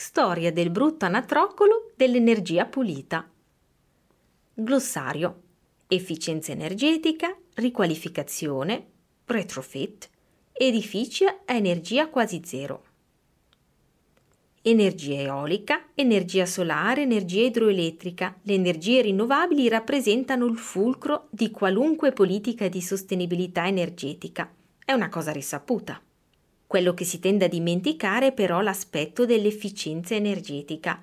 Storia del brutto anatroccolo dell'energia pulita. Glossario. Efficienza energetica, riqualificazione, retrofit, edifici a energia quasi zero energia eolica, energia solare, energia idroelettrica. Le energie rinnovabili rappresentano il fulcro di qualunque politica di sostenibilità energetica. È una cosa risaputa. Quello che si tende a dimenticare è però l'aspetto dell'efficienza energetica.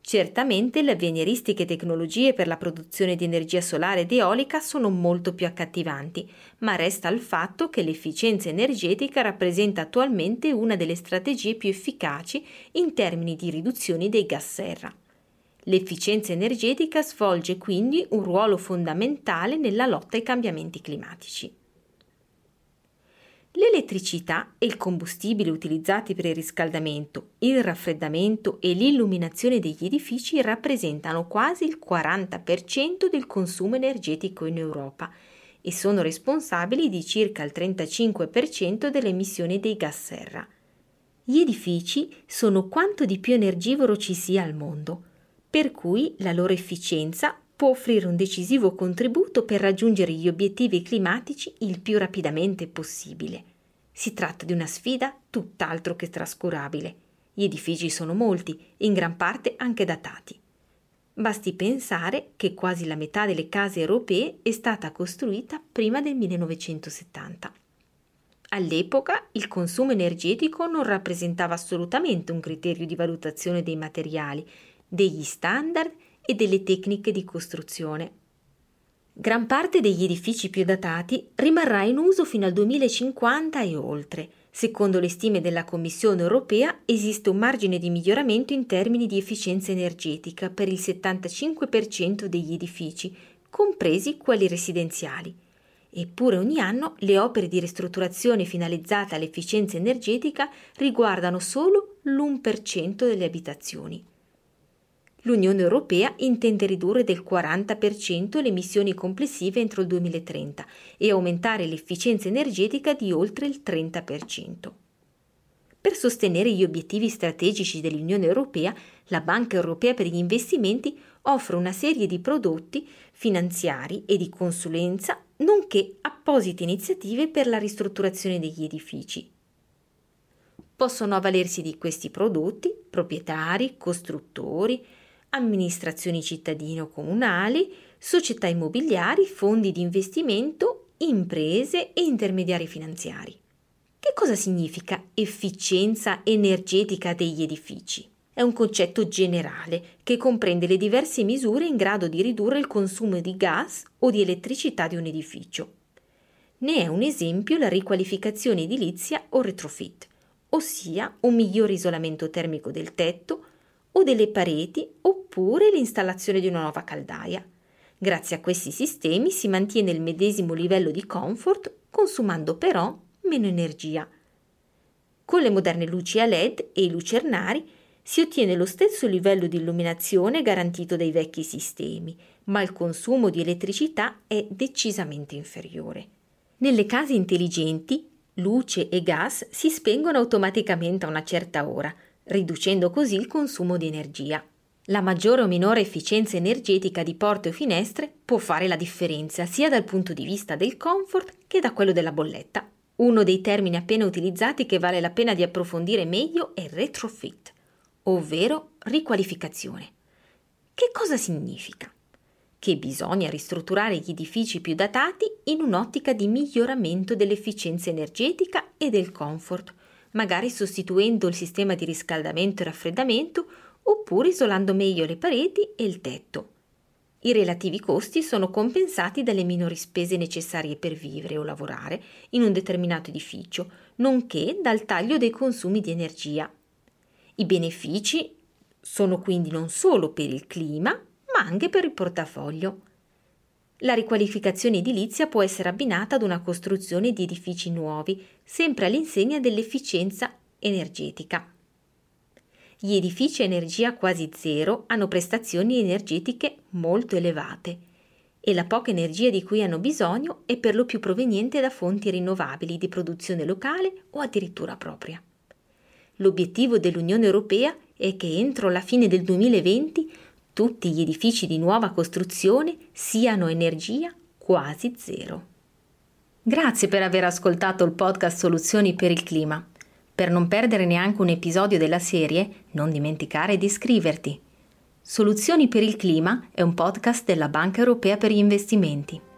Certamente le avveniristiche tecnologie per la produzione di energia solare ed eolica sono molto più accattivanti, ma resta il fatto che l'efficienza energetica rappresenta attualmente una delle strategie più efficaci in termini di riduzione dei gas serra. L'efficienza energetica svolge quindi un ruolo fondamentale nella lotta ai cambiamenti climatici. L'elettricità e il combustibile utilizzati per il riscaldamento, il raffreddamento e l'illuminazione degli edifici rappresentano quasi il 40% del consumo energetico in Europa e sono responsabili di circa il 35% delle emissioni dei gas serra. Gli edifici sono quanto di più energivoro ci sia al mondo, per cui la loro efficienza può offrire un decisivo contributo per raggiungere gli obiettivi climatici il più rapidamente possibile. Si tratta di una sfida tutt'altro che trascurabile. Gli edifici sono molti, in gran parte anche datati. Basti pensare che quasi la metà delle case europee è stata costruita prima del 1970. All'epoca il consumo energetico non rappresentava assolutamente un criterio di valutazione dei materiali, degli standard e delle tecniche di costruzione. Gran parte degli edifici più datati rimarrà in uso fino al 2050 e oltre. Secondo le stime della Commissione europea esiste un margine di miglioramento in termini di efficienza energetica per il 75% degli edifici, compresi quelli residenziali. Eppure ogni anno le opere di ristrutturazione finalizzate all'efficienza energetica riguardano solo l'1% delle abitazioni. L'Unione Europea intende ridurre del 40% le emissioni complessive entro il 2030 e aumentare l'efficienza energetica di oltre il 30%. Per sostenere gli obiettivi strategici dell'Unione Europea, la Banca Europea per gli investimenti offre una serie di prodotti finanziari e di consulenza, nonché apposite iniziative per la ristrutturazione degli edifici. Possono avvalersi di questi prodotti proprietari, costruttori, amministrazioni cittadino-comunali, società immobiliari, fondi di investimento, imprese e intermediari finanziari. Che cosa significa efficienza energetica degli edifici? È un concetto generale che comprende le diverse misure in grado di ridurre il consumo di gas o di elettricità di un edificio. Ne è un esempio la riqualificazione edilizia o retrofit, ossia un migliore isolamento termico del tetto, o delle pareti oppure l'installazione di una nuova caldaia. Grazie a questi sistemi si mantiene il medesimo livello di comfort consumando però meno energia. Con le moderne luci a LED e i lucernari si ottiene lo stesso livello di illuminazione garantito dai vecchi sistemi, ma il consumo di elettricità è decisamente inferiore. Nelle case intelligenti, luce e gas si spengono automaticamente a una certa ora, riducendo così il consumo di energia. La maggiore o minore efficienza energetica di porte o finestre può fare la differenza sia dal punto di vista del comfort che da quello della bolletta. Uno dei termini appena utilizzati che vale la pena di approfondire meglio è retrofit, ovvero riqualificazione. Che cosa significa? Che bisogna ristrutturare gli edifici più datati in un'ottica di miglioramento dell'efficienza energetica e del comfort, magari sostituendo il sistema di riscaldamento e raffreddamento oppure isolando meglio le pareti e il tetto. I relativi costi sono compensati dalle minori spese necessarie per vivere o lavorare in un determinato edificio, nonché dal taglio dei consumi di energia. I benefici sono quindi non solo per il clima, ma anche per il portafoglio. La riqualificazione edilizia può essere abbinata ad una costruzione di edifici nuovi, sempre all'insegna dell'efficienza energetica. Gli edifici a energia quasi zero hanno prestazioni energetiche molto elevate e la poca energia di cui hanno bisogno è per lo più proveniente da fonti rinnovabili di produzione locale o addirittura propria. L'obiettivo dell'Unione Europea è che entro la fine del 2020 tutti gli edifici di nuova costruzione siano energia quasi zero. Grazie per aver ascoltato il podcast Soluzioni per il clima. Per non perdere neanche un episodio della serie, non dimenticare di iscriverti. Soluzioni per il clima è un podcast della Banca Europea per gli investimenti.